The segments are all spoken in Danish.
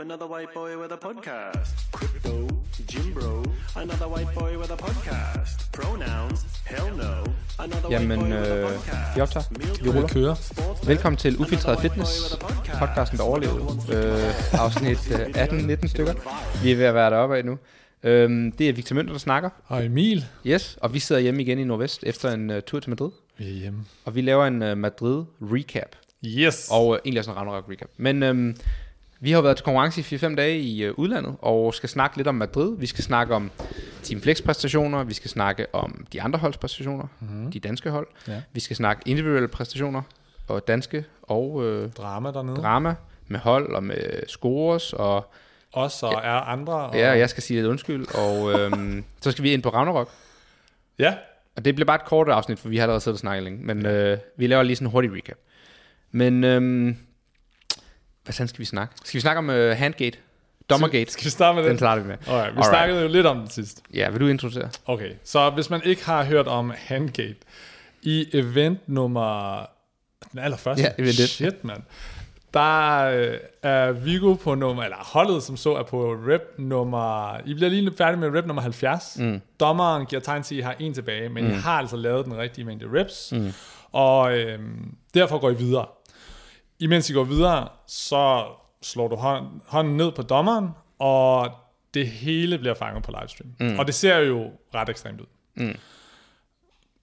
another white boy with a podcast. Crypto, Jim Bro, another white boy with a podcast. Pronouns, hell no, another white Jamen, boy with a øh, podcast. vi optager. Vi ruller. kører. Velkommen til Ufiltreret Fitness, podcasten, der overlevede. Øh, afsnit øh, 18-19 stykker. Vi er ved at være deroppe af nu. Øhm, det er Victor Mønter, der snakker. Og Emil. Yes, og vi sidder hjemme igen i Nordvest efter en uh, tur til Madrid. Vi er hjemme. Og vi laver en uh, Madrid-recap. Yes. Og uh, egentlig også en Ragnarok-recap. Men øhm, vi har været til konkurrence i 4-5 dage i uh, udlandet, og skal snakke lidt om Madrid. Vi skal snakke om Team Flex-præstationer, vi skal snakke om de andre holdspræstationer, mm-hmm. de danske hold. Ja. Vi skal snakke individuelle præstationer, og danske og øh, drama dernede. drama med hold og med scores og Os og er andre. Og... ja, jeg skal sige lidt undskyld og øhm, så skal vi ind på Ragnarok. Ja. Og det bliver bare et kort afsnit, for vi har allerede siddet og snakket længe, men øh, vi laver lige sådan en hurtig recap. Men øhm, hvad sådan skal vi snakke? Skal vi snakke om øh, Handgate? Dommergate? Skal vi starte med Den den? starter vi med. Okay, vi Alright. snakkede jo lidt om den sidst. Ja, vil du introducere? Okay, så hvis man ikke har hørt om Handgate, i event nummer... Den allerførste? Ja, event. Shit, mand. Der øh, er Vigo på nummer... Eller holdet, som så er på rep nummer... I bliver lige færdig med rep nummer 70. Mm. Dommeren giver tegn til, at I har en tilbage, men mm. I har altså lavet den rigtige mængde reps. Mm. Og øh, derfor går I videre. Imens I går videre, så slår du hånd, hånden ned på dommeren, og det hele bliver fanget på livestream. Mm. Og det ser jo ret ekstremt ud.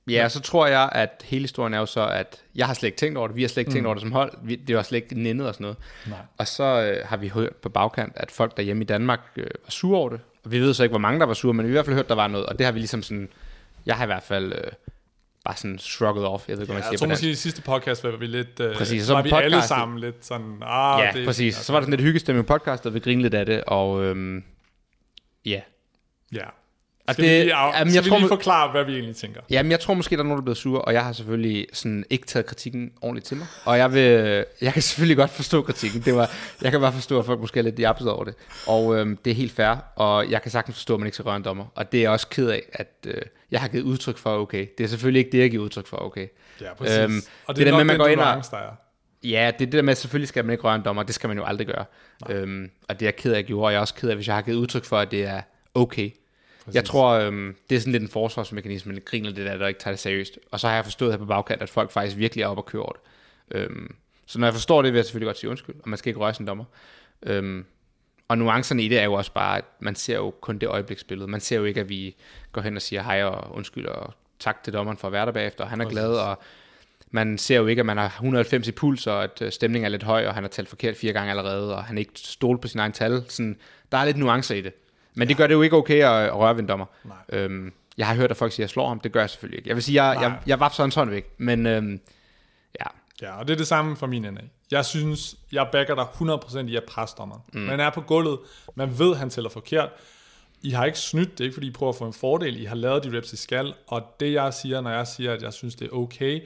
Ja, så tror jeg, at hele historien er jo så, at jeg har slet ikke tænkt over det, vi har slet ikke tænkt over det som hold, vi, det var slet ikke nændet og sådan noget. Nej. Og så øh, har vi hørt på bagkant, at folk derhjemme i Danmark øh, var sure over det. Og vi ved så ikke, hvor mange der var sure, men vi har i hvert fald hørt, der var noget. Og det har vi ligesom sådan, jeg har i hvert fald øh, bare sådan shrugged off, jeg ved ikke, hvad man Ja, siger jeg tror måske i sidste podcast var vi lidt... Øh, Præcis, så var vi alle sammen lidt sådan... Ah, Ja, det, præcis. Så var der sådan lidt hyggestemning på podcast, og vi grinede lidt af det, og øhm, ja. Ja. Og Skal det- vi lige, af, jamen, jeg vi tror, lige forklare, hvad vi egentlig tænker? Jamen, jeg tror måske, der er nogen, der er blevet sure, og jeg har selvfølgelig sådan ikke taget kritikken ordentligt til mig. Og jeg, vil, jeg kan selvfølgelig godt forstå kritikken. Det var, jeg kan bare forstå, at folk måske er lidt jappet over det. Og øhm, det er helt fair, og jeg kan sagtens forstå, at man ikke skal røre en dommer. Og det er jeg også ked af, at øh, jeg har givet udtryk for, okay. Det er selvfølgelig ikke det, jeg giver udtryk for, okay. Ja, præcis. Øhm, og det det, der er med, nok man går ind og- der. Ja, det er det der med, at selvfølgelig skal man ikke røre en dommer. Det skal man jo aldrig gøre. Øhm, og det er jeg ked af, at jeg gjorde. Og jeg er også ked af, hvis jeg har givet udtryk for, at det er okay. Præcis. Jeg tror, øhm, det er sådan lidt en forsvarsmekanisme, man griner det der, der ikke tager det seriøst. Og så har jeg forstået her på bagkant, at folk faktisk virkelig er oppe og kører over det. Øhm, så når jeg forstår det, vil jeg selvfølgelig godt sige undskyld, og man skal ikke røre sin dommer. Øhm, og nuancerne i det er jo også bare, at man ser jo kun det øjebliksbillede. Man ser jo ikke, at vi går hen og siger hej og undskyld og tak til dommeren for at være der bagefter, og han er glad, og man ser jo ikke, at man har 190 i puls, og at øh, stemningen er lidt høj, og han har talt forkert fire gange allerede, og han ikke stolt på sin egen tal. Sådan, der er lidt nuancer i det. Men det gør det jo ikke okay at, at røre ved en dommer. Nej. Øhm, jeg har hørt, at folk siger, at jeg slår ham. Det gør jeg selvfølgelig ikke. Jeg vil sige, jeg, Nej. jeg, jeg var sådan sådan væk. Men øhm, ja, Ja, og det er det samme for min ende. Jeg synes, jeg backer dig 100% i at presse dommeren. Mm. Man er på gulvet, man ved, han tæller forkert. I har ikke snydt, det er ikke fordi, I prøver at få en fordel. I har lavet de reps, I skal, og det jeg siger, når jeg siger, at jeg synes, det er okay,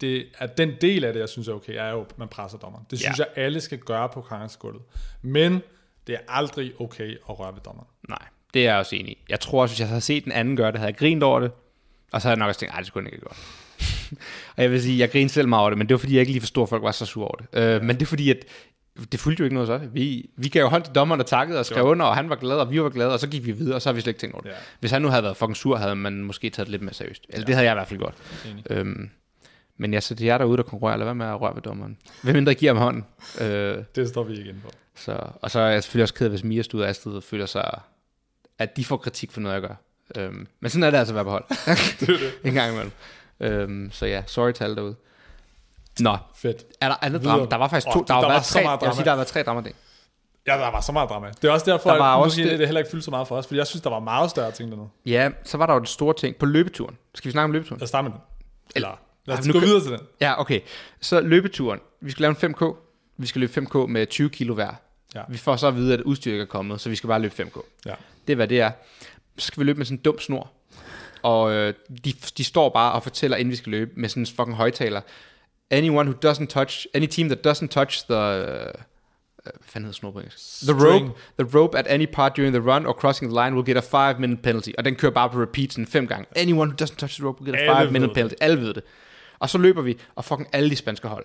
det er den del af det, jeg synes er okay, er jo, at man presser dommeren. Det synes Ja. jeg, alle skal gøre på konkurrencegulvet. Men det er aldrig okay at røre ved dommeren. Nej, det er jeg også enig i. Jeg tror også, hvis jeg havde set den anden gøre det, havde jeg grint over det. Og så havde jeg nok også tænkt, nej, det skulle ikke gjort. og jeg vil sige, jeg grinede selv meget over det, men det var fordi, jeg ikke lige forstod, at folk var så sure over det. Øh, men det er fordi, at det fulgte jo ikke noget så. Vi, vi gav jo hånd til dommeren og takkede og skrev under, og han var glad, og vi var glade, og så gik vi videre, og så har vi slet ikke tænkt over det. Ja. Hvis han nu havde været fucking sur, havde man måske taget det lidt mere seriøst. Eller det havde jeg i hvert fald gjort. Øhm, men ja, så det er jer derude, der konkurrerer, lad være med at røre ved dommeren. Hvem mindre giver ham hånden. Øh, Det står vi inde på. så, og så er jeg selvfølgelig også ked af, hvis Mia Stud og Astrid føler sig, at de får kritik for noget, jeg gør. Øhm, men sådan er det altså at være på hold. Det er det. en gang imellem. Øhm, så ja, sorry til alle derude. Nå, Fedt. er der andet drama? Der var faktisk to. Åh, der, der var så tre, jeg vil sige, der været tre drama det. Ja, der var så meget drama. Det er også derfor, Der at var måske også det... det- det heller ikke fyldt så meget for os, fordi jeg synes, der var meget større ting dernede. Ja, så var der jo den store ting på løbeturen. Skal vi snakke om løbeturen? Lad os starte med den. Eller, lad os nu gå videre til den. Ja, okay. Så løbeturen. Vi skal lave en 5K. Vi skal løbe 5K med 20 kilo hver. Ja. Vi får så at vide, at udstyret er kommet, så vi skal bare løbe 5K. Ja. Det er, hvad det er. Så skal vi løbe med sådan en dum snor. Og øh, de, de står bare og fortæller, inden vi skal løbe, med sådan en fucking højtaler. Anyone who doesn't touch, any team that doesn't touch the, uh, hvad fanden hedder snor på engelsk? The rope, the rope at any part during the run or crossing the line will get a 5 minute penalty. Og den kører bare på repeat sådan fem gange. Anyone who doesn't touch the rope will get a Alle 5 minute penalty. Alle ved det. Og så løber vi, og fucking alle de spanske hold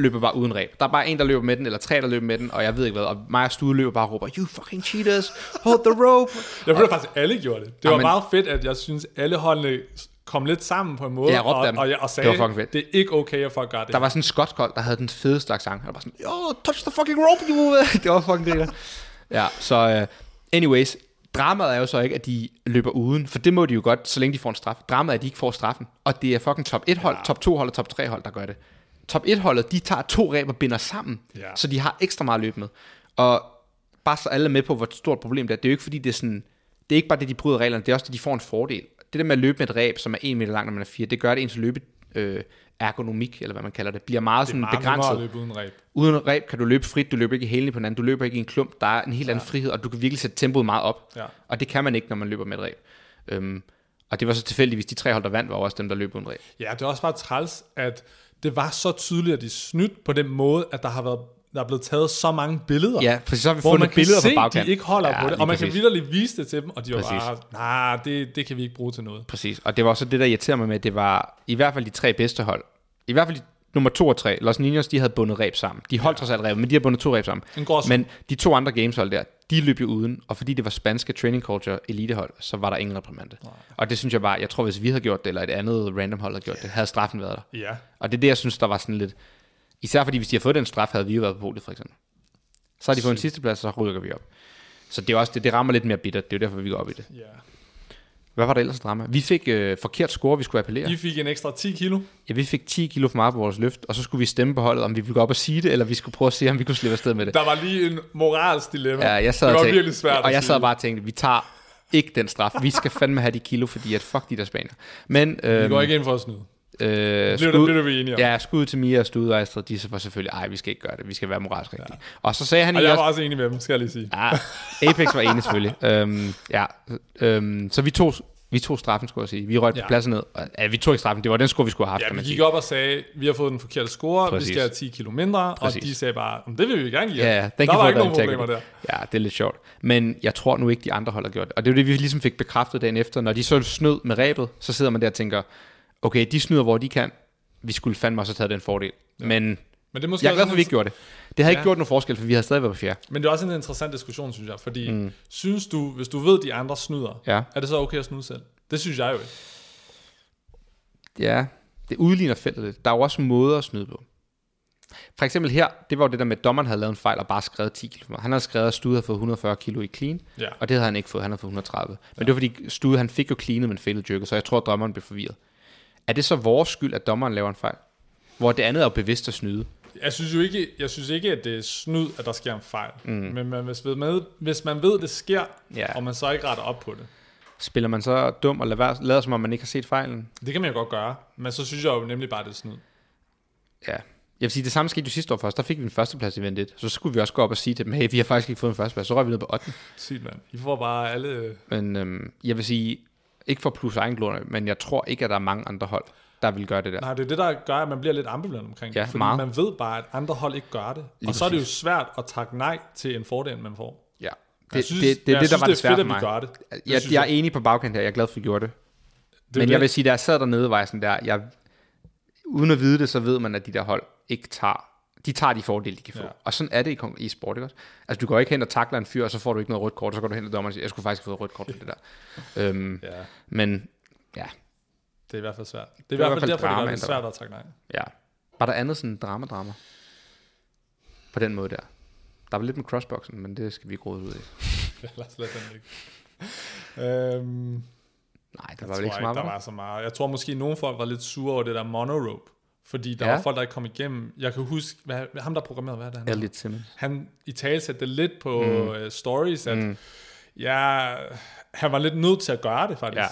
løber bare uden ræb. Der er bare en, der løber med den, eller tre, der løber med den, og jeg ved ikke hvad. Og mig og Stude løber bare og råber, you fucking cheaters, hold the rope. Jeg føler faktisk, alle gjorde det. Det var Jamen- meget fedt, at jeg synes, alle holdene kom lidt sammen på en måde, jeg og, dem. og, jeg, og Det sagde, var fucking fedt. det er ikke okay, at folk gør det. Der var sådan en skotsk hold, der havde den fedeste accent. Han var sådan, yo, touch the fucking rope, you... det var fucking det Ja, så uh, anyways, dramaet er jo så ikke, at de løber uden, for det må de jo godt, så længe de får en straf. Dramaet er, at de ikke får straffen, og det er fucking top 1 hold, ja. top 2 hold og top 3 hold, der gør det. Top 1 holdet, de tager to ræb og binder sammen, Ja. så de har ekstra meget at løbe med. Og bare så alle er med på, hvor stort problem det er. Det er jo ikke fordi, det er sådan, det er ikke bare det, de bryder reglerne, det er også det, de får en fordel. Det der med at løbe med et ræb, som er 1 meter lang, når man er 4, det gør det ens løbe øh, ergonomik, eller hvad man kalder det, bliver meget det sådan meget begrænset. at løbe uden ræb. Uden ræb kan du løbe frit, du løber ikke i hælene på hinanden, du løber ikke i en klump, der er en helt anden frihed, og du kan virkelig sætte tempoet meget op. Ja. Og det kan man ikke, når man løber med et ræb. Øhm, og det var så tilfældigvis, de tre hold, der vandt, var også dem, der løb uden ræb. Ja, det er også bare træls, at det var så tydeligt, at de snydt på den måde, at der har været der er blevet taget så mange billeder. Ja, præcis, så har vi hvor fundet man kan billeder se, på bagkant. de ikke holder Ja, på det, og man kan præcis. vidderligt vise det til dem, og de var bare, nej, nah, det, det kan vi ikke bruge til noget. Præcis, og det var også det, der irriterer mig med, at det var i hvert fald de tre bedste hold. I hvert fald de, nummer to og tre. Los Niños, de havde bundet ræb sammen. De holdt ja. trods alt ræb, men de har bundet to ræb sammen. Men de to andre gameshold der, de løb jo uden, og fordi det var spanske training culture elitehold, så var der ingen reprimande. Og det synes jeg bare, jeg tror, hvis vi havde gjort det, eller et andet random hold havde gjort det, havde straffen været der. Ja, Og det er det, jeg synes, der var sådan lidt... Især fordi, hvis de har fået den straf, havde vi jo været på podiet, for eksempel. Så har de fået en sidste plads, så rykker vi op. Så det, er også, det, det rammer lidt mere bittert. Det er jo derfor, vi går op i det. ja. Hvad var der ellers drama? Vi fik øh, forkert score, vi skulle appellere. I fik en ekstra 10 kilo. Ja, vi fik 10 kilo for meget på vores løft, og så skulle vi stemme på holdet, om vi ville gå op og sige det, eller vi skulle prøve at se, om vi kunne slippe afsted med det. Der var lige en moralsk dilemma. Ja, jeg sad det og var tænkte, virkelig svært Og jeg sad bare og tænkte, vi tager ikke den straf. Vi skal fandme have de kilo, fordi at fuck de der spanier. Men øh, Vi går ikke ind for at snyde. øh, Det blev, det, blev vi enige om. Ja, skud til Mia og Stud og Astrid, de var selvfølgelig, ej, vi skal ikke gøre det, vi skal være moralsk rigtige. Ja. Og så sagde han Og jeg også, var også enig med dem, skal jeg lige sige. ja, Apex var enig selvfølgelig. øhm, ja, øhm, så vi tog, vi tog straffen, skulle jeg sige. Vi røg ja. Pladsen ned. Ja, vi tog ikke straffen, det var den score, vi skulle have haft, Ja, vi gik sige. op og sagde, vi har fået den forkerte score, Præcis. vi skal have 10 kilo mindre, Præcis. og de sagde bare, "Om det vil vi gerne give. Ja, ja, jer." den der kan var ikke nogen problemer der. Ja, det er lidt sjovt. Men jeg tror nu ikke, de andre hold har gjort det. Og det er det, vi ligesom fik bekræftet dagen efter. Når de så snød med rebet, så sidder man der og tænker, okay, de snyder, hvor de kan. Vi skulle fandme også have taget den fordel. Ja. Men Men det er måske jeg er glad for, at vi ikke gjorde det. Det havde ja. Ja. ikke gjort nogen forskel, for vi havde stadig været på fjerde. Men det er også en interessant diskussion, synes jeg. Fordi mm. synes du, hvis du ved, at de andre snyder, Ja. er det så okay at snyde selv? Det synes jeg jo ikke. Ja, det udligner feltet lidt. Der er jo også måder at snyde på. For eksempel her, det var jo det der med, at dommeren havde lavet en fejl og bare skrevet 10 kilo. Han havde skrevet, at Stud havde fået 140 kilo i clean, Ja. og det havde han ikke fået, han havde fået 130. Men det var fordi Stud, han fik jo cleanet, men failed jerket, så jeg tror, at dommeren blev forvirret. Er det så vores skyld, at dommeren laver en fejl? Hvor det andet er jo bevidst at snyde. Jeg synes jo ikke, jeg synes ikke, at det er snyd, at der sker en fejl. Mm. Men man, hvis, ved med, hvis man ved, at det sker, Ja. og man så ikke retter op på det, Spiller man så dum og lader, lader som om, man ikke har set fejlen? det kan man jo godt gøre. Men så synes jeg jo nemlig bare, det er snyd. Ja. Jeg vil sige, det samme skete jo sidste år for os. Der fik vi en førsteplads i event 1. Så skulle vi også gå op og sige til dem, hey, vi har faktisk ikke fået en førsteplads. Så røg vi ned på 8. Sygt, mand. I får bare alle... Men øhm, jeg vil sige, ikke for plus egen glorie, men jeg tror ikke, at der er mange andre hold, der vil gøre det der. Nej, det er det, der gør, at man bliver lidt ambivalent omkring Ja, det. Fordi meget. man ved bare, at andre hold ikke gør det. Lige og så er det jo svært at takke nej til en fordel, man får. Ja. Det, Jeg synes- det, det, jeg er det, der synes, var det det fedt, at vi gør det. Det Jeg, synes jeg er jeg. enig på bagkant her. Jeg er glad for, at vi gjorde det. Det Men jo jeg det. vil sige, da jeg sad dernede, var jeg sådan der, jeg, uden at vide det, så ved man, at de der hold ikke tager, de tager de fordele, de kan få. Ja. Og sådan er det i, sport, ikke også? Altså, du går ikke hen og takler en fyr, og så får du ikke noget rødt kort, og så går du hen til dommeren og siger, jeg skulle faktisk have fået rødt kort for det der. Øhm, Ja, men, ja, det er i hvert fald svært. Det er Det er hvert i hvert fald derfor, dramaen, det der svært at takke nej. ja. Var der andet sådan drama-drama? På den måde der. Der var lidt med crossboxen, men det skal vi ikke råde ud i. Lad os lade den ligge. øhm, Nej, der jeg var vel ikke så meget. der var så meget. Jeg tror måske, at nogle folk var lidt sure over det der monorope. Fordi der Ja. var folk, der ikke kom igennem. Jeg kan huske, hvad, ham der programmerede, hvad er det, han? Elliot Simmons. han i tale satte det lidt på mm. uh, stories, at mm. ja, han var lidt nødt til at gøre det faktisk. Ja.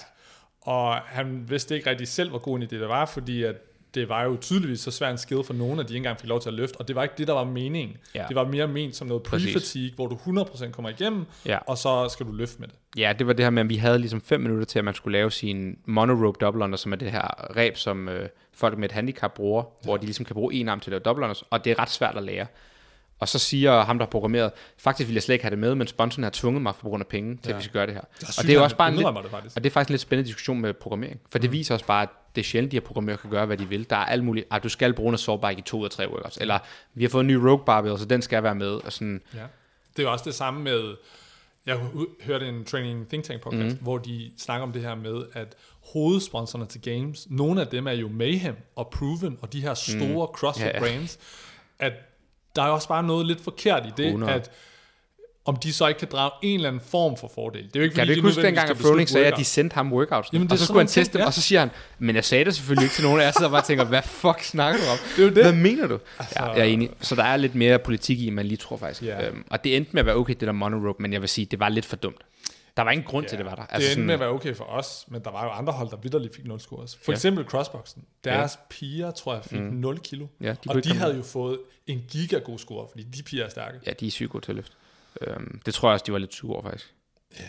Og han vidste ikke rigtig selv, hvor god en idé det var, fordi at det var jo tydeligvis så svært en skill for nogen, at de ikke engang fik lov til at løfte, og det var ikke det, der var meningen. Ja. Det var mere ment som noget pre-fatigue, hvor du 100% kommer igennem, Ja. og så skal du løfte med det. Ja, det var det her med, at vi havde ligesom 5 minutter til, at man skulle lave sin monorope double under, som er det her reb, som øh, folk med et handicap bruger, ja. hvor de ligesom kan bruge en arm til at lave double unders, og det er ret svært at lære. Og så siger ham, der har programmeret, faktisk vil jeg slet ikke have det med, men sponsoren har tvunget mig på grund af penge til, Ja. at vi skal gøre det her. er og det er også bare en lidt, det faktisk. og det er faktisk en lidt spændende diskussion med programmering. For det viser også bare, at det er sjældent, de her programmerer kan gøre, hvad de vil. Der er alt muligt. Ah, du skal bruge en assault i to eller tre workouts. Eller vi har fået en ny rogue barbell, så den skal være med. Og sådan, Ja. Det er jo også det samme med, jeg hørte en Training Think Tank podcast, mm. hvor de snakker om det her med, at hovedsponsorerne til games, nogle af dem er jo Mayhem og Proven, og de her store mm. CrossFit ja. brands, at der er også bare noget lidt forkert i det, 100. at om de så ikke kan drage en eller anden form for fordel. Det er jo ikke, Kan du fordi ikke de huske dengang, at Froning sagde, at de sendte ham workouts? Jamen, det og så skulle han ting, teste dem, ja. og så siger han, men jeg sagde det selvfølgelig ikke til nogen af jer, jeg sidder bare tænker, hvad fuck snakker du om? Det er det. Hvad mener du? Altså- Ja, jeg er enig. Så der er lidt mere politik i, end man lige tror faktisk. Ja. Øhm, og det endte med at være okay, det der monorope, men jeg vil sige, det var lidt for dumt. Der var ingen grund til, det var der. Altså det endte sådan, med at være okay for os, men der var jo andre hold, der vidderligt fik 0 scores. For Ja. eksempel Crossboxen. Deres ja. piger, tror jeg, fik mm. 0 kilo. Ja, de og de havde jo fået en giga god score, fordi de piger er stærke. Ja, de er sygt gode til at løfte. Øhm, det tror jeg også, de var lidt sure over, faktisk. Ja.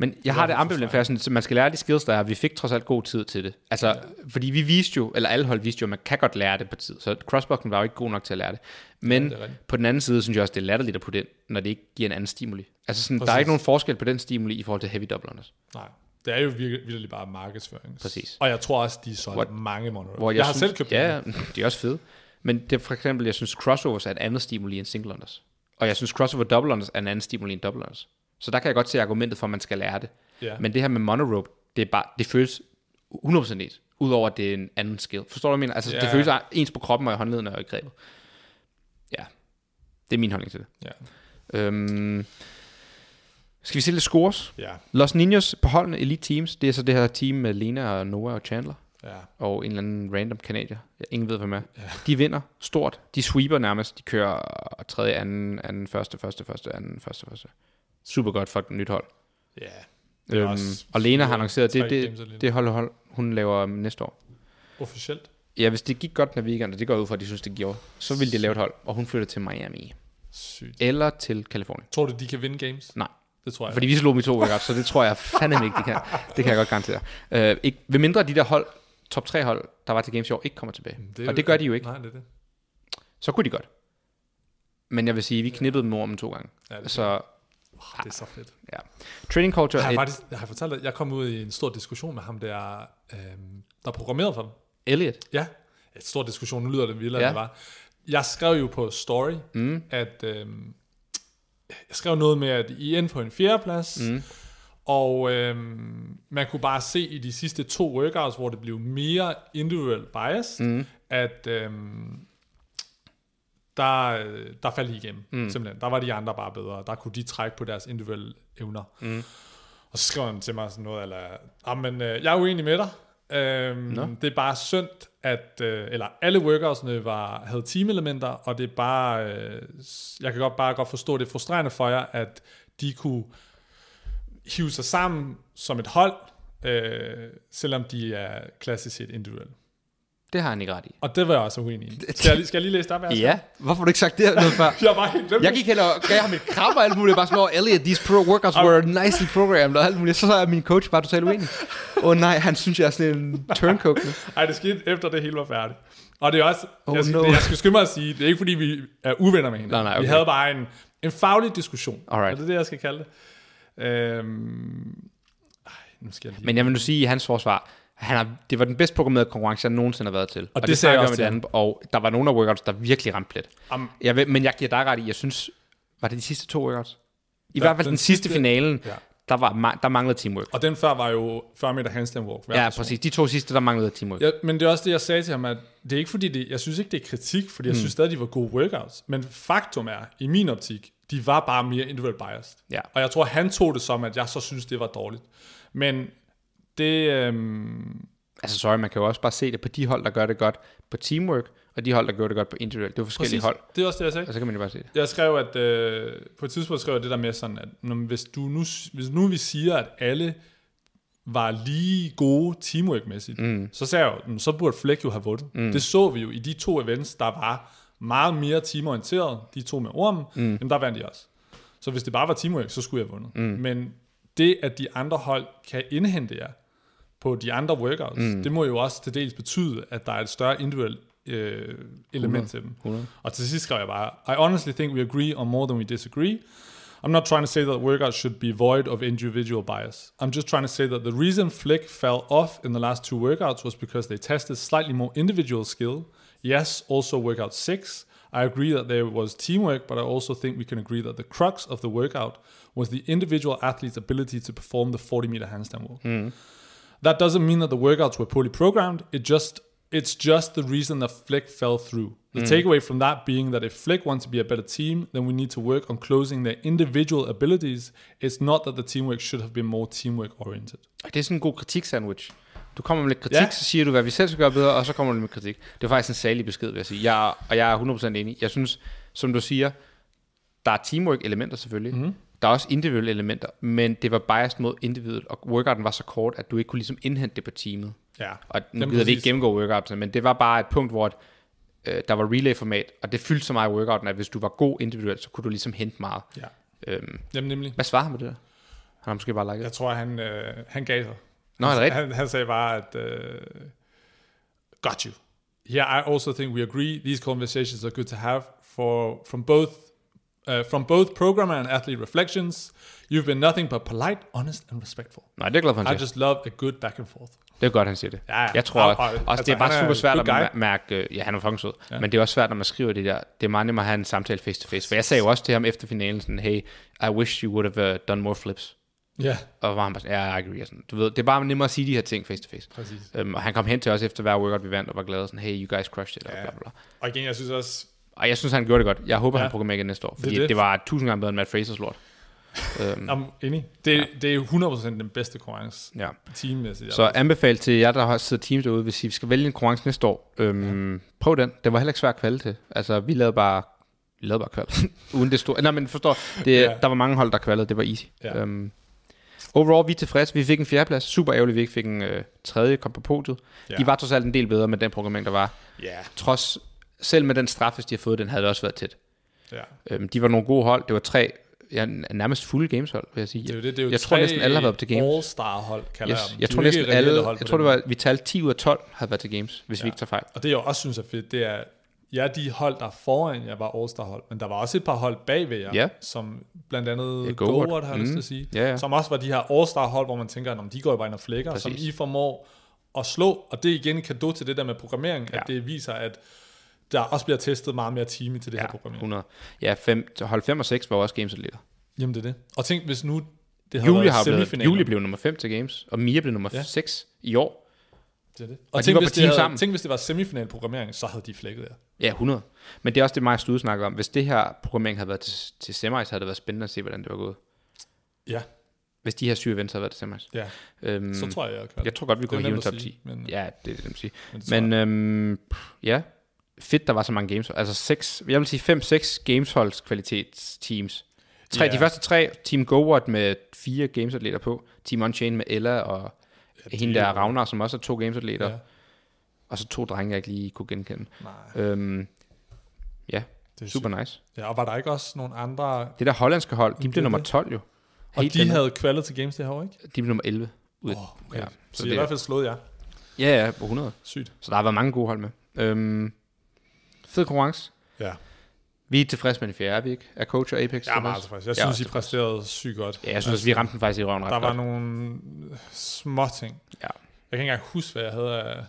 Men jeg har det ambivalent, for synes, at man skal lære de skills, der er. Vi fik trods alt god tid til det. Altså, ja. fordi vi viste jo, eller alle hold viste jo, at man kan godt lære det på tid. Så crossboxen var jo ikke god nok til at lære det. Men Ja, det på den anden side, synes jeg også, det er latterligt at putte ind, når det ikke giver en anden stimuli. Altså, sådan, der er Præcis. ikke nogen forskel på den stimuli i forhold til heavy double unders. Nej, det er jo virkelig, virkelig bare markedsføring. Præcis. Og jeg tror også, de solgte What- mange monorail. Hvor jeg, jeg, jeg har synes, selv købt Ja, dem. de er også fede. Men det er for eksempel, jeg synes crossovers er et andet stimuli end single unders. Og jeg synes crossover double unders er en anden stimuli end double unders. Så der kan jeg godt se argumentet for, at man skal lære det. Ja. Men det her med monorope, det, er bare, det føles 100% ens, udover at det er en anden skill. Forstår du, hvad jeg mener? Altså, Ja. det føles ens på kroppen og i håndledene og i grebet. Ja, det er min holdning til det. Ja. Øhm, skal vi se lidt scores? Ja. Los Niños på holdene Elite Teams, det er så det her team med Lena og Noah og Chandler ja. og en eller anden random kanadier. Jeg ingen ved, hvem er. Ja. De vinder stort. De sweeper nærmest. De kører tredje, anden, anden, første, første, første, anden, første, første. Super godt for et nyt hold. Ja. Det er Øhm, og Lena har annonceret, det, det, det hold, hold, hun laver næste år. Officielt. Ja, hvis det gik godt den weekend, og det går ud fra, at de synes, det gjorde, så ville de lave et hold, og hun flytter til Miami. Sygt. Eller til Kalifornien. Tror du, de kan vinde games? Nej. Det tror jeg. Fordi vi slog dem i to så det tror jeg fandme ikke, de kan. Det kan jeg godt garantere. Øh, ikke, ved mindre de der hold, top 3 hold, der var til Games i år, ikke kommer tilbage. er og det gør de jo ikke. Nej, det er det. Så kunne de godt. Men jeg vil sige, vi knippede dem om to gange. Ja, det, Så oh, det er så fedt. ja. Training culture, Jeg har faktisk jeg har fortalt dig, jeg kom ud i en stor diskussion med ham, der, øhm, der programmerede for dem. Elliot. Ja, et stor diskussion, nu lyder det vildere, Ja. det var. Jeg skrev jo på story, Mm. at øhm, jeg skrev noget med, at I endte på en fjerdeplads, Mm. og øhm, man kunne bare se i de sidste to workouts, hvor det blev mere individual bias, Mm. at øhm, der, der faldt I igennem, mm. simpelthen. Der var de andre bare bedre. Der kunne de trække på deres individuelle evner. Mm. Og så skrev han til mig sådan noget, eller, men øh, jeg er uenig med dig. Øhm, det er bare synd, at øh, eller alle workoutsene var, havde teamelementer, og det er bare, øh, jeg kan godt bare godt forstå, det er frustrerende for jer, at de kunne hive sig sammen som et hold, øh, selvom de er klassisk set individuelle. Det har han ikke ret i. Og det var jeg også uenig i. Skal jeg, lige- skal jeg lige læse det op? Ja, hvorfor har du ikke sagt det noget før? Jeg var helt glemt Jeg gik hen og gav ham et kram og alt muligt, bare sådan, oh, Elliot, these pro workouts were nicely programmed, og alt muligt. Så er min coach bare totalt uenig. Åh oh, nej, han synes, jeg er sådan en turncoat nu. Ej, det skete efter det hele var færdigt. Og det er også, Oh, jeg, skal, no. det, jeg skal skynde mig at sige, det er ikke fordi, vi er uvenner med hinanden. Nej, nej, okay. Vi havde bare en, en faglig diskussion. Alright. Og det er det, jeg skal kalde det. Øhm, ej, nu skal jeg lige... Men jeg vil nu sige, i hans forsvar, han har, det var den bedst programmerede konkurrence, jeg nogensinde har været til. Og, det sagde jeg også til det andet, og der var nogle af workouts, der virkelig ramte plet. Am, Jeg ved, men jeg giver dig ret i, jeg synes, var det de sidste to workouts? I hvert fald den, den sidste sidste- finalen, ja. der, var, der manglede teamwork. og den før var jo 40 meter handstand walk. Ja, person. præcis. De to sidste, der manglede teamwork. Ja, men det er også det, jeg sagde til ham, at det er ikke fordi, det, jeg synes ikke, det er kritik, fordi jeg Mm. synes stadig, de var gode workouts. Men faktum er, i min optik, de var bare mere individual biased. Ja. Og jeg tror, han tog det som, at jeg så synes, det var dårligt. Men det... Øhm, Altså, sorry, man kan jo også bare se det på de hold, der gør det godt på teamwork, og de hold, der gør det godt på individuelt. Det er jo forskellige præcis, hold, det er også det, jeg sagde. og så kan man jo bare se det. Jeg skrev, at øh, på et tidspunkt skrev jeg det der med sådan, at når, hvis, du nu, hvis nu vi siger, at alle var lige gode teamwork-mæssigt, mm. så sagde jeg jo, "Mm, så burde Fleck jo have vundet. Mm. Det så vi jo i de to events, der var meget mere teamorienteret, de to med ormen, mm. jamen der vandt de også. Så hvis det bare var teamwork, så skulle jeg have vundet. Mm. Men det, at de andre hold kan indhente jer på de andre workouts, mm. det må jo også til dels betyde, at der er et større individuelt øh, element til dem. 100. Og til sidst skrev jeg bare, I honestly think we agree on more than we disagree. I'm not trying to say that workouts should be void of individual bias. I'm just trying to say that the reason Flick fell off in the last two workouts was because they tested slightly more individual skill. Yes, also workout six. I agree that there was teamwork, but I also think we can agree that the crux of the workout was the individual athlete's ability to perform the 40 meter handstand walk. That doesn't mean that the workouts were poorly programmed. It just it's just the reason that Flick fell through. The takeaway from that being that if Flick wants to be a better team, then we need to work on closing their individual abilities. It's not that the teamwork should have been more teamwork oriented. Det er sådan en god kritik-sandwich. Du kommer med lidt kritik, Ja. så siger du, hvad vi selv skal gøre bedre, og så kommer du med kritik. Det er faktisk en særlig besked, vil jeg sige. Jeg, og jeg er 100% enig. Jeg synes, som du siger, der er teamwork-elementer selvfølgelig. Mhm. Der er også individuelle elementer, men det var biased mod individet, og workouten var så kort, at du ikke kunne ligesom indhente det på teamet. Ja. Og nu gider vi ikke gennemgå workoutene, men det var bare et punkt, hvor øh, der var relay-format, og det fyldte så meget i workouten, at hvis du var god individuelt, så kunne du ligesom hente meget. Ja. Øhm, Jamen nemlig. hvad svarer han på det der? Han har måske bare liket Jeg tror, han, øh, han gav sig. Nå, er det? Han, han sagde bare, at øh, got you. Yeah, I also think we agree. These conversations are good to have for from both uh, from both programmer and athlete reflections. You've been nothing but polite, honest, and respectful. Nej, det er glad for, han I siger. just love a good back and forth. Det er godt, han siger det. Ja, ja. Jeg tror Og- og, og- også, altså, det er bare han er super svært good at guy. mær- mærke, øh, ja, han er fucking sød, Ja. men det er også svært, når man skriver det der. Det er meget nemmere at have en samtale face to face. For jeg sagde jo også til ham efter finalen sådan, hey, I wish you would have uh, done more flips. Ja, Og var han bare sådan, ja, I agree. og Sådan. Du ved, det er bare nemmere at sige de her ting face to face. præcis. Um, og han kom hen til os efter hver workout, vi vandt, og var glad og sådan, hey, you guys crushed it, og bla, bla. Og igen, jeg synes også, Og jeg synes, han gjorde det godt. Jeg håber, Ja. han programmerer igen næste år, fordi det. det, det var tusind gange bedre end Matt Frasers lort. um, I'm enig. Det, ja. det er 100% den bedste konkurrence ja. teammæssigt. Så anbefale til jer, der har siddet teams derude, hvis I skal vælge en konkurrence næste år, øhm, ja. prøv den. Det var heller ikke svært at kvalde til. Altså, vi lavede bare, vi lavede bare kval. Uden det store. Nej, men forstår, det, Ja. der var mange hold, der kvalede. Det var easy. Ja. Øhm, overall, vi er tilfredse. Vi fik en fjerdeplads. Super ærgerligt, vi ikke fik en øh, tredje, kom på podiet. Ja. De var trods alt en del bedre med den programmering, der var. Ja, Trods, selv med den straf, hvis de har fået den, havde det også været tæt. ja. Øhm, de var nogle gode hold. Det var tre, ja, nærmest fulde gameshold, vil jeg sige. Det er jo det, det er jo Jeg tror næsten alle har været til games. All-star hold, kalder Yes. jeg dem. Jeg tror næsten alle, jeg tror det var, vi talte 10 ud af 12 havde været til games, hvis ja. Ja. vi ikke tager fejl. Og det jeg også synes er fedt, det er, ja, de hold, der er foran jer, var All-Star hold, men der var også et par hold bagved jer, Ja. som blandt andet Ja, ja, Go har jeg lyst Mm. til at sige, Ja, ja. som også var de her All-Star hold, hvor man tænker, at de går jo bare ind og flækker, som Præcis. I formår at slå, og det er igen en kado til det der med programmering, Ja. at det viser, at der også bliver testet meget mere team til det Ja, her programmering. 100. Ja, fem, hold 5 og 6 var også gamesatleter. Jamen det er det. Og tænk, hvis nu det havde Julie, været har blevet. Julie blev nummer 5 til games, og Mia blev nummer Ja. 6 i år. Det er det. Og Og, de tænk, var hvis det havde, sammen. tænk, hvis det var semifinalprogrammering, så havde de flækket jer. Ja, 100. Men det er også det, mig og snakker om. Hvis det her programmering havde været til, til semis, havde det været spændende at se, hvordan det var gået. Ja, Hvis de her syv events havde været til semis. ja. Øhm, Så tror jeg, jeg kan. jeg tror godt, vi kunne hive en top sige, 10. men- Ja, det er det, jeg sige. Men, det Men øhm, ja, fedt, der var så mange games. Altså seks, jeg vil sige 5-6 gamesholds kvalitetsteams. Tre, Ja. De første tre, Team GoWard med fire gamesatleter på, Team Unchained med Ella og Ja, hende det er der Ragnar, som også er to gamesatleter. Ja. Og så to drenge, jeg ikke lige kunne genkende. Nej, Øhm, ja, det er super nice. Ja, og var der ikke også nogle andre... Det der hollandske hold, de det blev nummer det. 12 jo. Og Helt de dem- havde kvalet til games det her år, ikke? de blev nummer 11. Ud. Oh, okay. ja, Så, så, de har i det, hvert fald slået jer. ja, ja, på 100. Sygt. Så der har været mange gode hold med. Øhm, fed konkurrence. Ja, Vi er tilfredse med den fjerde, er vi ikke? Er coach og Apex jeg er meget tilfreds. Jeg er synes, I præsterede sygt godt. Ja, jeg synes også, vi ramte den faktisk i røven ret Der var godt. nogle små ting. Ja. Jeg kan ikke engang huske, hvad jeg havde af,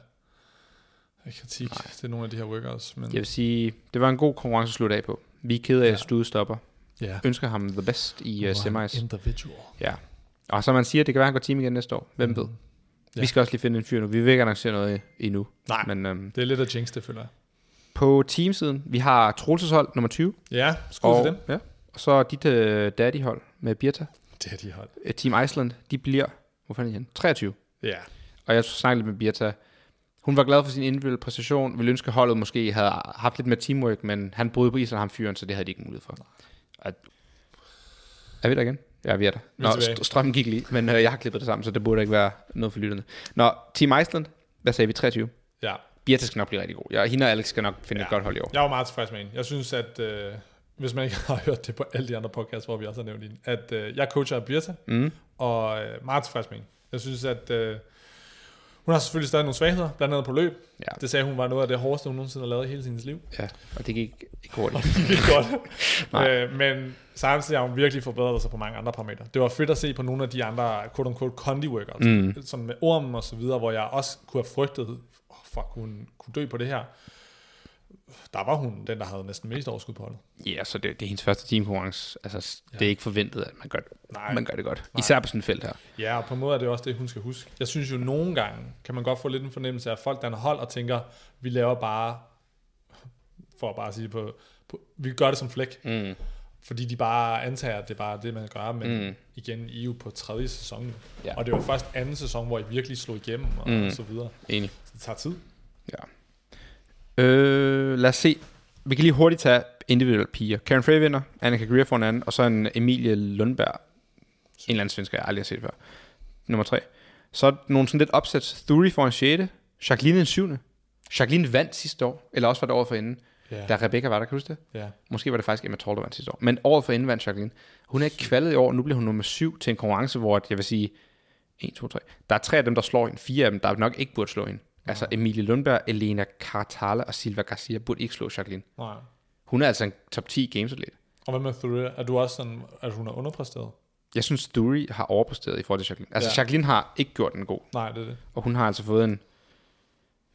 af kritik Nej. til nogle af de her workouts. Men Jeg vil sige, det var en god konkurrence at slutte af på. Vi er kede af, at Ja. Stude stopper. ja. Ønsker ham the best i uh, semis. Individual. Ja. Og som man siger, det kan være, at han går team igen næste år. Hvem ved? Ja. Vi skal også lige finde en fyr nu. Vi vil ikke annoncere noget endnu. Nej, Men øhm, det er lidt af jinx, det føler jeg. På teamsiden, vi har Troelses hold nummer 20. Ja, skud og, til dem. Ja. Og så dit uh, daddy hold med Birta. Det er de hold. Uh, Team Iceland, de bliver, hvor fanden er de hen? 23. Ja, Og jeg snakkede lidt med Birta. Hun var glad for sin individuelle præstation. Ville ønske, at holdet måske havde haft lidt mere teamwork, men han boede på Island, ham fyren, så det havde de ikke mulighed for. Og, er vi der igen? Ja, vi er der. Er Nå, st- strømmen gik lige, men øh, jeg har klippet det sammen, så det burde ikke være noget for lytterne. Nå, Team Iceland, hvad sagde vi? 23? ja. Birta skal nok blive rigtig god. Ja, hende og Alex skal nok finde ja. et godt hold i år. Jeg var meget tilfreds med hende. Jeg synes, at øh, hvis man ikke har hørt det på alle de andre podcasts, hvor vi også har nævnt hende, at øh, jeg coacher Birta, Mm. og øh, meget tilfreds med hende. Jeg synes, at øh, hun har selvfølgelig stadig nogle svagheder, blandt andet på løb. Ja. Det sagde hun var noget af det hårdeste, hun nogensinde har lavet i hele sin liv. Ja, og det gik ikke hurtigt. Det gik godt. Øh, men samtidig har hun virkelig forbedret sig på mange andre parametre. Det var fedt at se på nogle af de andre quote-unquote condi workouts, mm. sådan med ormen og så videre, hvor jeg også kunne have frygtet, fuck, hun kunne dø på det her. Der var hun den, der havde næsten mest overskud på holdet. Ja, så det, det er hendes første teamkonkurrence. Altså, ja. det er ikke forventet, at man gør det, Nej. man gør det godt. Især på sådan et felt her. Ja, og på en måde er det også det, hun skal huske. Jeg synes jo, nogle gange kan man godt få lidt en fornemmelse af, folk der hold og tænker, vi laver bare, for at bare sige på, på vi gør det som flæk. Mm. Fordi de bare antager, at det er bare det, man gør. Men Mm. igen, I er jo på tredje sæson. Ja. Og det var først anden sæson, hvor I virkelig slog igennem og, Mm. og så videre. Enig. Så det tager tid. Ja. Øh, lad os se. Vi kan lige hurtigt tage individuelle piger. Karen Frey vinder, Annika Greer får en anden, og så en Emilie Lundberg. En eller anden svensker, jeg aldrig har set før. Nummer tre. Så nogle sådan lidt opsæt. Thury får en 6. Jacqueline en 7. Jacqueline vandt sidste år, eller også var det året for inden, Ja. da Rebecca var der, kan du huske det? ja. Måske var det faktisk Emma Toll, der vandt sidste år. Men året for inden vandt Jacqueline. Hun er ikke kvalet i år, nu bliver hun nummer 7 til en konkurrence, hvor jeg vil sige, 1, 2, 3. Der er tre af dem, der slår hende. Fire af dem, der nok ikke burde slå hende. Altså Emilie Lundberg, Elena Cartale og Silva Garcia burde ikke slå Jacqueline. Nej. Hun er altså en top 10 gamesatlet. Og hvad med Thuria? Er du også sådan, at hun er underpræsteret? Jeg synes, Dury har overpræsteret i forhold til Jacqueline. Altså, ja. Jacqueline har ikke gjort den god. Nej, det er det. Og hun har altså fået en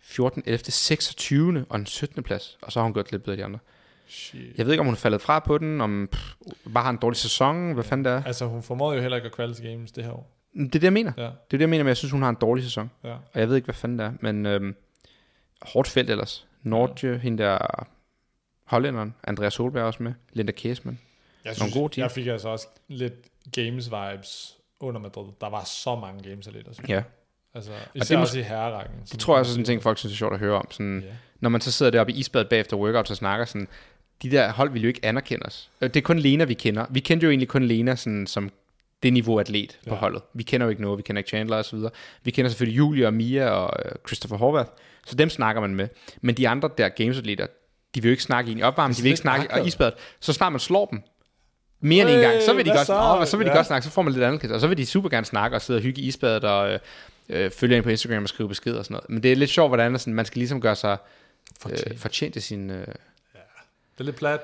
14, 11, 26. og en 17. plads. Og så har hun gjort lidt bedre de andre. Shit. Jeg ved ikke, om hun er faldet fra på den, om pff, bare har en dårlig sæson, hvad fanden det er. Altså, hun formåede jo heller ikke at kvalde til games det her år. Det er det, jeg mener. Ja, Det er det, jeg mener, men jeg synes, hun har en dårlig sæson. ja. Og jeg ved ikke, hvad fanden det er, men øhm, hårdt felt ellers. Nordje, ja. hende der hollænderen, Andreas Solberg er også med, Linda Kæsman. Jeg, Nogle gode team. jeg fik altså også lidt games vibes under Madrid. Der var så mange games atleter, synes. Ja, Altså, det især er også i herrerækken. det tror jeg også er sådan en ting, folk synes er sjovt at høre om. Sådan, Ja. Når man så sidder deroppe i isbadet bagefter workouts og snakker sådan, de der hold vil jo ikke anerkende os. Øh, Det er kun Lena, vi kender. Vi kendte jo egentlig kun Lena sådan, som det niveau atlet på Ja. holdet. Vi kender jo ikke noget, vi kender ikke Chandler og så videre. Vi kender selvfølgelig Julia og Mia og øh, Christopher Horvath, så dem snakker man med. Men de andre der gamesatleter, de vil jo ikke snakke i en opvarmning, de vil ikke slet snakke ikke i isbadet. Så snart man slår dem, mere end en gang, så vil de godt, så? åh, så vil de Ja. godt snakke, så får man lidt andet, og så vil de super gerne snakke og sidde og hygge i isbadet og øh, øh, følge ind på Instagram og skrive beskeder og sådan noget. Men det er lidt sjovt, hvordan sådan, man skal ligesom gøre sig Fortjent. øh, fortjent til sin... Øh, Det er lidt plat.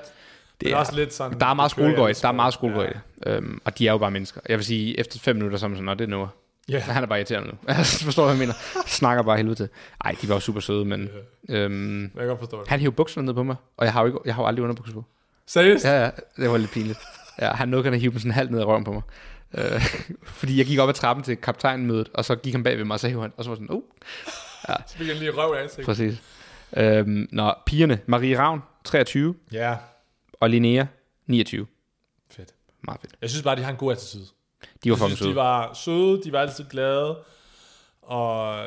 det er også lidt sådan- Der er meget skolegøj, der er meget skolegøj i det. Øhm, og de er jo bare mennesker. Jeg vil sige, efter fem minutter, så er man sådan, "Nå, det er Noah. Ja. Han er bare irriterende nu. Altså, forstår du, hvad jeg mener? Snakker bare helvede til. Ej, de var jo super søde, men... Øhm, Jeg kan godt forstå det. han hævde bukserne ned på mig, og jeg har jo, ikke, jeg har jo aldrig underbukser på. Seriøst? Ja, ja, det var lidt pinligt. Ja, han nåede at hive dem sådan halvt ned i røven på mig. Øh, fordi jeg gik op ad trappen til kaptajnmødet, og så gik han bag ved mig, og så hævde han, og så var sådan, uh, Så fik jeg lige røv i ansigtet. præcis. Øhm, nå, pigerne, Marie Ravn, 23, Ja, og Linnea, 29. fedt. Meget fedt. Jeg synes bare, de har en god attitude. De var Jeg fucking synes, de søde. var søde, de var altid glade. Og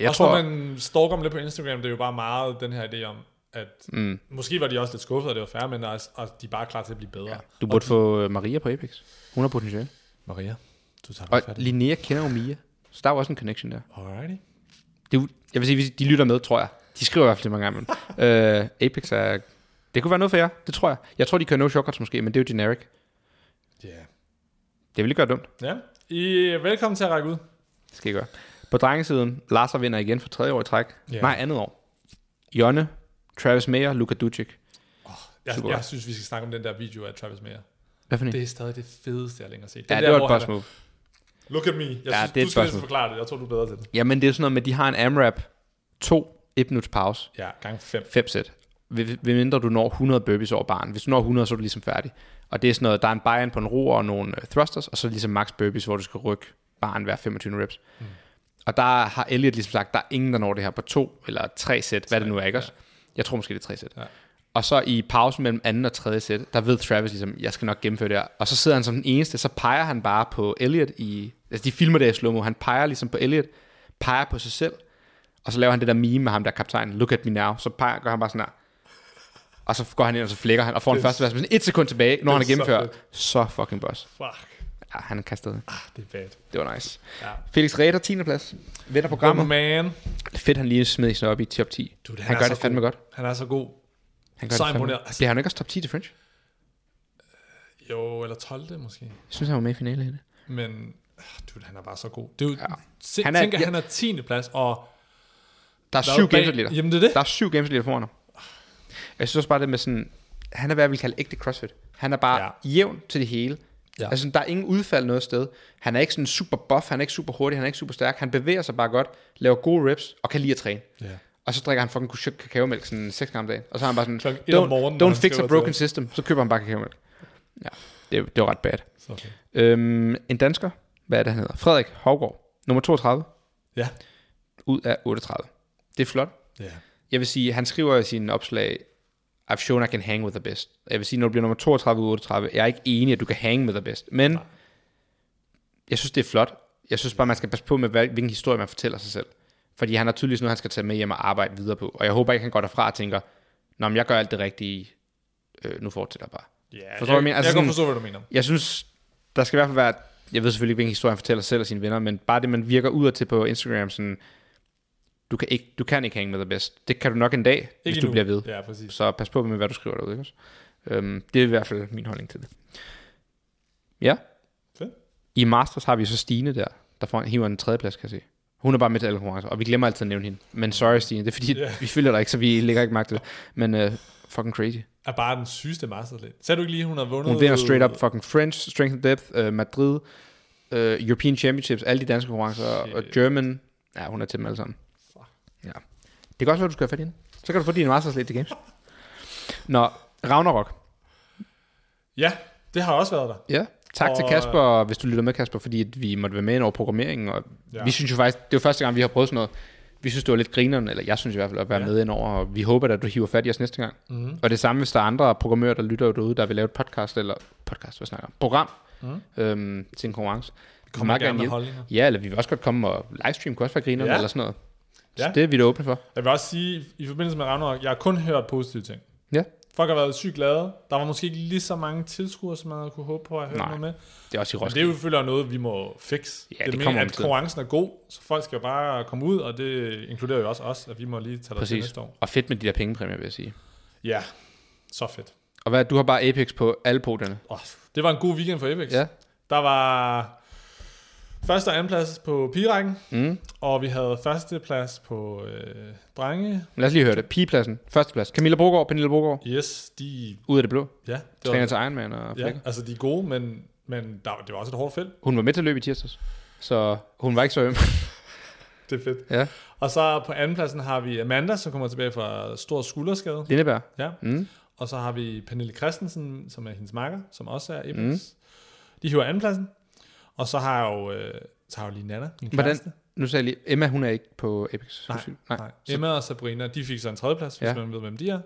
Jeg også tror, når man stalker dem lidt på Instagram, det er jo bare meget den her idé om, at mm, måske var de også lidt skuffede, at det var færre, men også, og de er bare klar til at blive bedre. ja, du burde få øh, Maria på Apex. Hun har potentiale. Maria, du tager Og i. Linnea kender jo Mia. Så der er også en connection der. Alrighty. Det, er jeg vil sige, hvis de lytter med, tror jeg. De skriver i hvert fald mange gange. Men, øh, Apex er... Det kunne være noget for jer, det tror jeg. Jeg tror, de kører no shortcuts måske, men det er jo generic. Ja. Yeah. Det vil ikke gøre dumt. Ja. I er velkommen til at række ud. Det skal jeg gøre. På drengesiden, Larser vinder igen for tredje år i træk. Ja. Nej, andet år. Jonne, Travis Mayer, Luka Ducic. Jeg, Super. jeg synes, vi skal snakke om den der video af Travis Mayer. Hvad for en? Det er stadig det fedeste, jeg har længere set. ja, Den det der, var hvor et boss move. Look at me. Jeg Ja, synes, det er du skal næsten forklare det. Jeg tror, du er bedre til det. Jamen, det er sådan noget med, at de har en AMRAP 2 1 minuts pause. Ja, gang 5. 5 sæt. Ved, mindre du når 100 burpees over baren. Hvis du når 100, så er du ligesom færdig. Og det er sådan noget, der er en buy på en ro og nogle uh, thrusters, og så ligesom max burpees, hvor du skal rykke baren hver 25 reps. Mm. Og der har Elliot ligesom sagt, der er ingen, der når det her på to eller tre sæt, hvad det nu er, ikke også? Jeg tror måske, det er tre sæt. Ja. Og så i pausen mellem anden og tredje sæt, der ved Travis ligesom, jeg skal nok gennemføre det her. Og så sidder han som den eneste, så peger han bare på Elliot i... Altså de filmer det i slow Han peger ligesom på Elliot, peger på sig selv, og så laver han det der meme med ham der kaptajnen, look at me now. Så peger, gør han bare sådan her. Og så går han ind, og så flækker han, og får en er første vers med sådan et sekund tilbage, når han er er gennemført. så Så, fucking boss. Fuck. Ja, han er kastet. Ah, det er bad. Det var nice. Ja. Felix Reder, 10. plads. Vinder programmet. man. Fedt, han lige smed sig op i top 10. Dude, han, han gør det fandme god. godt. Han er så god. Han gør Så det fandme. Altså- Bliver han ikke også top 10 til French? Jo, eller 12. måske. Jeg synes, han var med i finale i det. Men Dude, han er bare så god. Det er jo, ja. Han han er- er, tænker, ja. han er 10. plads, og Der er Der er syv gennemsnitsliter. Jamen, det er det. Der er syv gennemsnitsliter foran ham. Jeg synes også bare det med sådan, han er hvad jeg vil kalde ægte crossfit. Han er bare. Ja. jævn til det hele. Ja. Altså, der er ingen udfald noget sted. Han er ikke sådan super buff, han er ikke super hurtig, han er ikke super stærk. Han bevæger sig bare godt, laver gode reps og kan lide at træne. Ja. Og så drikker han fucking kushuk kakaomælk sådan seks gange om dagen. Og så er han bare sådan, Klokken don't, morgenen, don't fix a broken system. Så køber han bare kakaomælk. Ja, det, det var ret bad. okay. Øhm, en dansker, hvad er det, han hedder? Frederik Havgård, nummer 32, Ja. ud af 38. Det er flot. Ja. Jeg vil sige, han skriver i sine opslag, I've shown I can hang with the best. Jeg vil sige, når du bliver nummer 32 ud af 38, jeg er ikke enig, i, at du kan hang with the best. Men jeg synes, det er flot. Jeg synes bare, man skal passe på med, hvilken historie man fortæller sig selv. Fordi han har tydeligvis noget, han skal tage med hjem og arbejde videre på. Og jeg håber ikke, han går derfra og tænker, Nå, men jeg gør alt det rigtige, øh, nu fortsætter jeg bare. Ja, Forstår hvad jeg mener? jeg, Altså jeg kan sådan- godt forstå, hvad du mener. Jeg synes, der skal i hvert fald være, jeg ved selvfølgelig ikke, hvilken historie han fortæller selv og sine venner, men bare det, man virker ud til på Instagram, sådan, du kan ikke, du kan ikke hænge med the best. Det kan du nok en dag, ikke hvis du bliver ved. Ja, præcis. Så pas på med, hvad du skriver derude. Ikke? Øhm, det er i hvert fald min holdning til det. Ja. Fedt. I Masters har vi så Stine der, der får, hiver en tredjeplads, kan jeg se. Hun er bare med til alle konkurrencer, og vi glemmer altid at nævne hende. Men sorry Stine, det er fordi, Ja. vi følger dig ikke, så vi lægger ikke magt til det. Men uh, fucking crazy. Er bare den sygeste masterslet. Sagde du ikke lige, hun har vundet... Hun vinder straight up fucking French, Strength and Depth, uh, Madrid, uh, European Championships, alle de danske konkurrencer, Shit. og German. Ja, hun er til dem alle sammen. Ja. Det kan også være, du skal have fat i hende. Så kan du få din Masters lidt til Games. Nå, Ragnarok. Ja, det har også været der. Ja. Tak og... til Og- Kasper, hvis du lytter med, Kasper, fordi at vi måtte være med ind over programmeringen. Og ja. Vi synes jo faktisk, det var første gang, vi har prøvet sådan noget. Vi synes, det var lidt grineren, eller jeg synes i hvert fald, at være ja. Med ind over. Og vi håber, at du hiver fat i os næste gang. Mm-hmm. Og det samme, hvis der er andre programmører, der lytter derude, der vil lave et podcast, eller podcast, hvad snakker? Program Mm. øhm, til en konkurrence. Vi Kommer gerne med hjælpe. Ja, eller vi vil også godt komme og livestream, kunne også være grineren. Ja. eller sådan noget. Så Ja. det er vi da åbne for. Jeg vil også sige, i forbindelse med Ragnarok, jeg har kun hørt positive ting. Ja. Folk har været sygt glade. Der var måske ikke lige så mange tilskuere, som man havde kunne håbe på at høre Nej, noget med. Det er også i Men det er jo selvfølgelig noget, vi må fikse. Ja, det det kommer mener, at konkurrencen er god, så folk skal jo bare komme ud, og det inkluderer jo også os, at vi må lige tage det til næste år. Og fedt med de der pengepræmier, vil jeg sige. Ja, så fedt. Og hvad, du har bare Apex på alle podierne. Oh, det var en god weekend for Apex. Ja. Der var første og anden plads på pigerækken, Mm. og vi havde første plads på øh, drenge. Lad os lige høre det. Pigepladsen. Førsteplads. Camilla Brogaard, Pernille Brogaard. Yes, de... Ud af det blå. Ja, det Træner var, til Ironman og ja flækker. altså de er gode, men, men der, det var også et hårdt felt. Hun var med til at løbe i tirsdags. Så hun var ikke så øm. Det er fedt. ja. Og så på andenpladsen har vi Amanda, som kommer tilbage fra stor skulderskade. Lindeberg. Ja. Mm. Og så har vi Pernille Christensen, som er hendes makker, som også er. Mm. Mm. De hiver andenpladsen. Og så har jeg jo, øh, så har jeg jo lige Nana, min Hvordan- kæreste. Nu sagde jeg lige, Emma, hun er ikke på Apex. Nej, Nej. Nej. Emma og Sabrina, de fik så en tredjeplads, hvis Ja. man ved, hvem de er.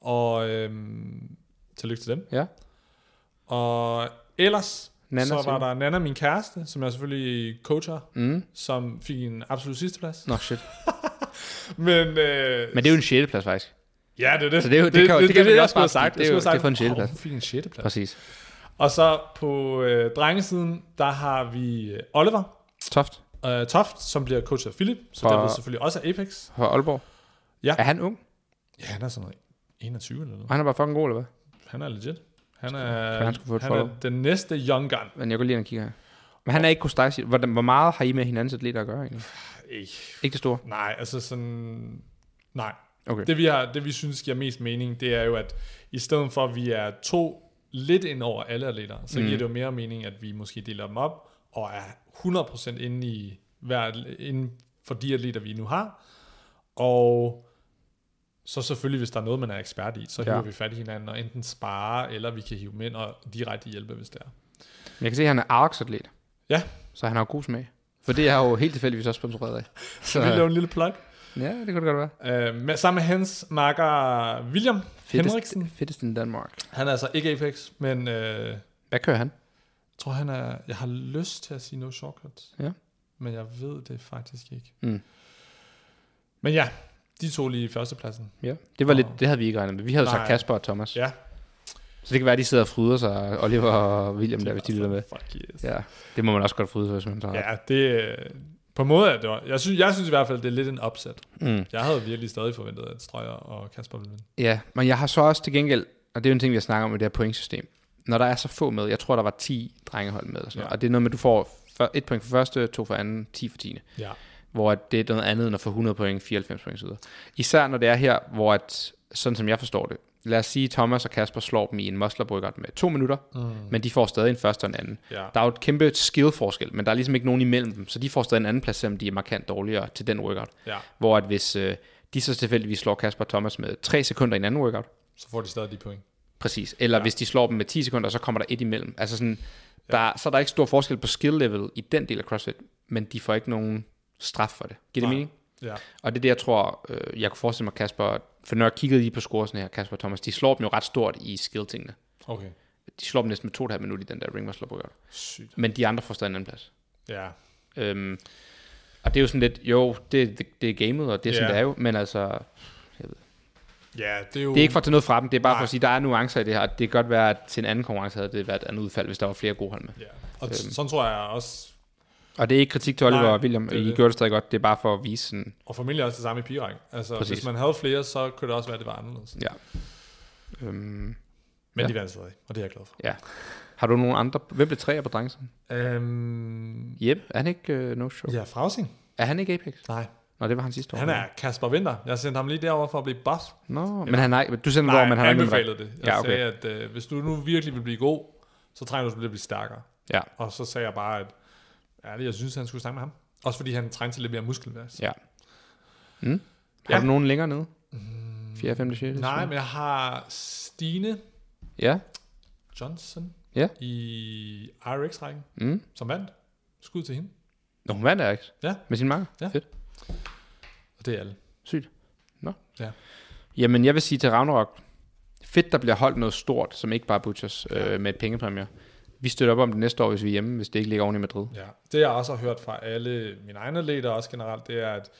Og øhm, tillykke til dem. Ja. Og ellers, Nana, så siger var du? der Nana, min kæreste, som jeg selvfølgelig coacher, Mm. som fik en absolut sidste plads. Nå, shit. Men, øh, Men det er jo en 6. plads, faktisk. Ja, det er det. Så det er jo- det kan jo- det kan vi jeg også bare. Det er jo- det er for en sjetteplads. "Åh, hun fik en 6. plads. Præcis. Og så på øh, drengesiden, der har vi øh, Oliver Toft øh, Toft, som bliver coach af Philip, så For- derved selvfølgelig også er Apex. fra Aalborg. Ja. Er han ung? Ja, han er sådan noget 21 eller noget. Og han er bare fucking god, eller hvad? Han er legit. Han Kan er, han skulle få et han follow? er den næste young gun. Men jeg går lige ind og kigger her. Men han er ikke Kostasi. Hvor, hvor meget har I med hinandens atleter at gøre, egentlig? Ikke. Ikke det store. Nej, altså sådan... Nej. Okay. Det vi, har, det vi synes giver mest mening, det er jo, at i stedet for, at vi er to lidt ind over alle atleter, så Mm. giver det jo mere mening, at vi måske deler dem op, og er 100% inde, i hver, inden for de atleter, vi nu har. Og så selvfølgelig, hvis der er noget, man er ekspert i, så Ja. hiver vi fat i hinanden og enten spare, eller vi kan hive dem ind og direkte hjælpe, hvis det er. Men jeg kan se, at han er ARX-atlet. Ja. Så han har god smag. For det er jo helt tilfældigvis også sponsoreret af. Så vi laver en lille plug. ja, det kunne det godt være. Øh, med, sammen med hans marker William Henriksen. Fittest in Denmark. Han er altså ikke Apex, men øh, Hvad kører han? Jeg tror, han er... Jeg har lyst til at sige no shortcuts. Ja. Men jeg ved det faktisk ikke. Mm. Men ja, de to lige i førstepladsen. Ja. Det var Og- lidt, det havde vi ikke regnet med. Vi havde jo sagt. Kasper og Thomas. Ja. Så det kan være, at de sidder og fryder sig, Oliver og William der, hvis de lytter med. Fuck yes. Ja, det må man også godt fryde sig, hvis man tager. Ja, det... På en måde er det... Jeg synes, jeg synes i hvert fald, det er lidt en upset. Mm. Jeg havde virkelig stadig forventet, at Strøger og Kasper ville vinde. Ja, men jeg har så også til gengæld, og det er jo en ting, vi har snakket om med det her pointsystem, når der er så få med, jeg tror, der var 10 drengehold med, og, sådan Ja. ja. og det er noget med, at du får et point for første, to for anden, 10 for tiende. Ja. Hvor det er noget andet end at få 100 point, 94 point osv. Især når det er her, hvor at, sådan som jeg forstår det, lad os sige, Thomas og Kasper slår dem i en musler med to minutter, mm. men de får stadig en første og en anden. Ja. Der er jo et kæmpe skill-forskel, men der er ligesom ikke nogen imellem dem, så de får stadig en anden plads, selvom de er markant dårligere til den workout. Ja. Hvor at hvis øh, de så tilfældigvis slår Kasper og Thomas med 3 sekunder i en anden workout, Så får de stadig de point. præcis, eller ja. hvis de slår dem med 10 sekunder, så kommer der et imellem. Altså sådan, der, så er der ikke stor forskel på skill level i den del af CrossFit, men de får ikke nogen straf for det. Giver det mening? Ja. Og det er det, jeg tror, øh, jeg kunne forestille mig, Kasper, for når jeg kiggede lige på scoresene her, Kasper Thomas, de slår dem jo ret stort i skill-tingene. Okay. De slår dem næsten med to og et halvt minut i den der ring muscle workout. Sygt. Men de andre får stadig en anden plads. Ja. Øhm, og det er jo sådan lidt, jo, det, det, det er gamet, og det er sådan, Ja. det er jo, men altså, Ja, det er jo... det er ikke for at tage noget fra dem, det er bare Nej. for at sige, der er nuancer i det her, og det kan godt være, at til en anden konkurrence havde det været et andet udfald, hvis der var flere gode hold med. Ja. Og øhm. sådan tror jeg også... Og det er ikke kritik til Oliver Nej, og William, det er I det. gjorde det stadig godt, det er bare for at vise sådan, Og formentlig også det samme i pigerækken. Altså, Præcis. hvis man havde flere, så kunne det også være, at det var anderledes. ja. Øhm, Men Ja. de vandt stadig, og det er jeg glad for. ja. Har du nogen andre, hvem blev tre på drengsen? Øhm, Jeppe, er han ikke uh, no show? ja, Frausing. Er han ikke Apex? Nej. Nå, det var han sidste år. Han er Kasper Winter. Jeg sendte ham lige derover for at blive buff. Nå, men han har, du det Nej, over, men han har ikke det. Jeg Ja, okay. sagde, at øh, hvis du nu virkelig vil blive god, så trænger du til at blive stærkere. Ja, Og så sagde jeg bare, at ærligt, jeg synes, han skulle snakke med ham. Også fordi han trængte til lidt mere muskelmasse. ja. Mm. Har Ja. du nogen længere nede? 4., 5., 6. Nej, men jeg har Stine Ja, Johnson Ja. i RX-rækken, mm. som vandt. Skud til hende. Nå, hun vandt Alex. Ja. Med sin makker. Ja. Fedt. Og det er alle. Sygt. Nå. Ja. Jamen, jeg vil sige til Ragnarok, fedt, der bliver holdt noget stort, som ikke bare Butchers, øh, med et pengepræmier. Vi støtter op om det næste år, hvis vi er hjemme, hvis det ikke ligger oven i Madrid. Ja. Det jeg også har hørt fra alle mine egne atleter også generelt, det er, at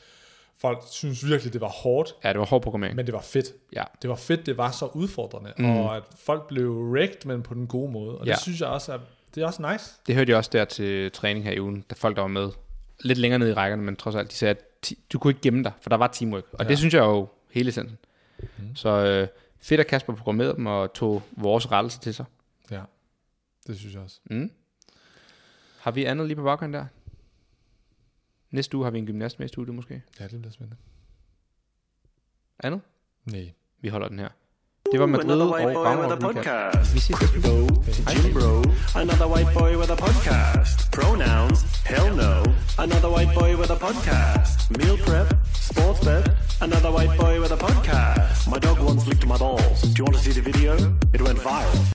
folk synes virkelig, det var hårdt, Ja, det var hård programmering. men det var fedt. Ja. Det var fedt, det var så udfordrende, mm. og at folk blev wrecked, men på den gode måde. Og Ja. det synes jeg også er, det er også nice. Det hørte jeg også der til træning her i ugen, der folk, der var med lidt længere ned i rækkerne, men trods alt, de sagde, at du kunne ikke gemme dig, for der var teamwork. Og ja. Det synes jeg jo hele essensen. Mm. Så øh, fedt, at Kasper programmerede dem og tog vores rettelse til sig. Ja, det synes jeg også. Mm. Har vi andet lige på baggrunden der? Næste uge har vi en gymnast med i studiet måske. Ja, det bliver spændende. Andet? Nej. Vi holder den her. Det var Madrid another og white boy with a Ragnarok recap. podcast. Vi ses næste uge. Jim Bro, another white boy with a podcast. Pronouns, hell no, another white boy with a podcast. Meal prep, sports bet, another white boy with a podcast. My dog once licked my balls. Do you want to see the video? It went viral.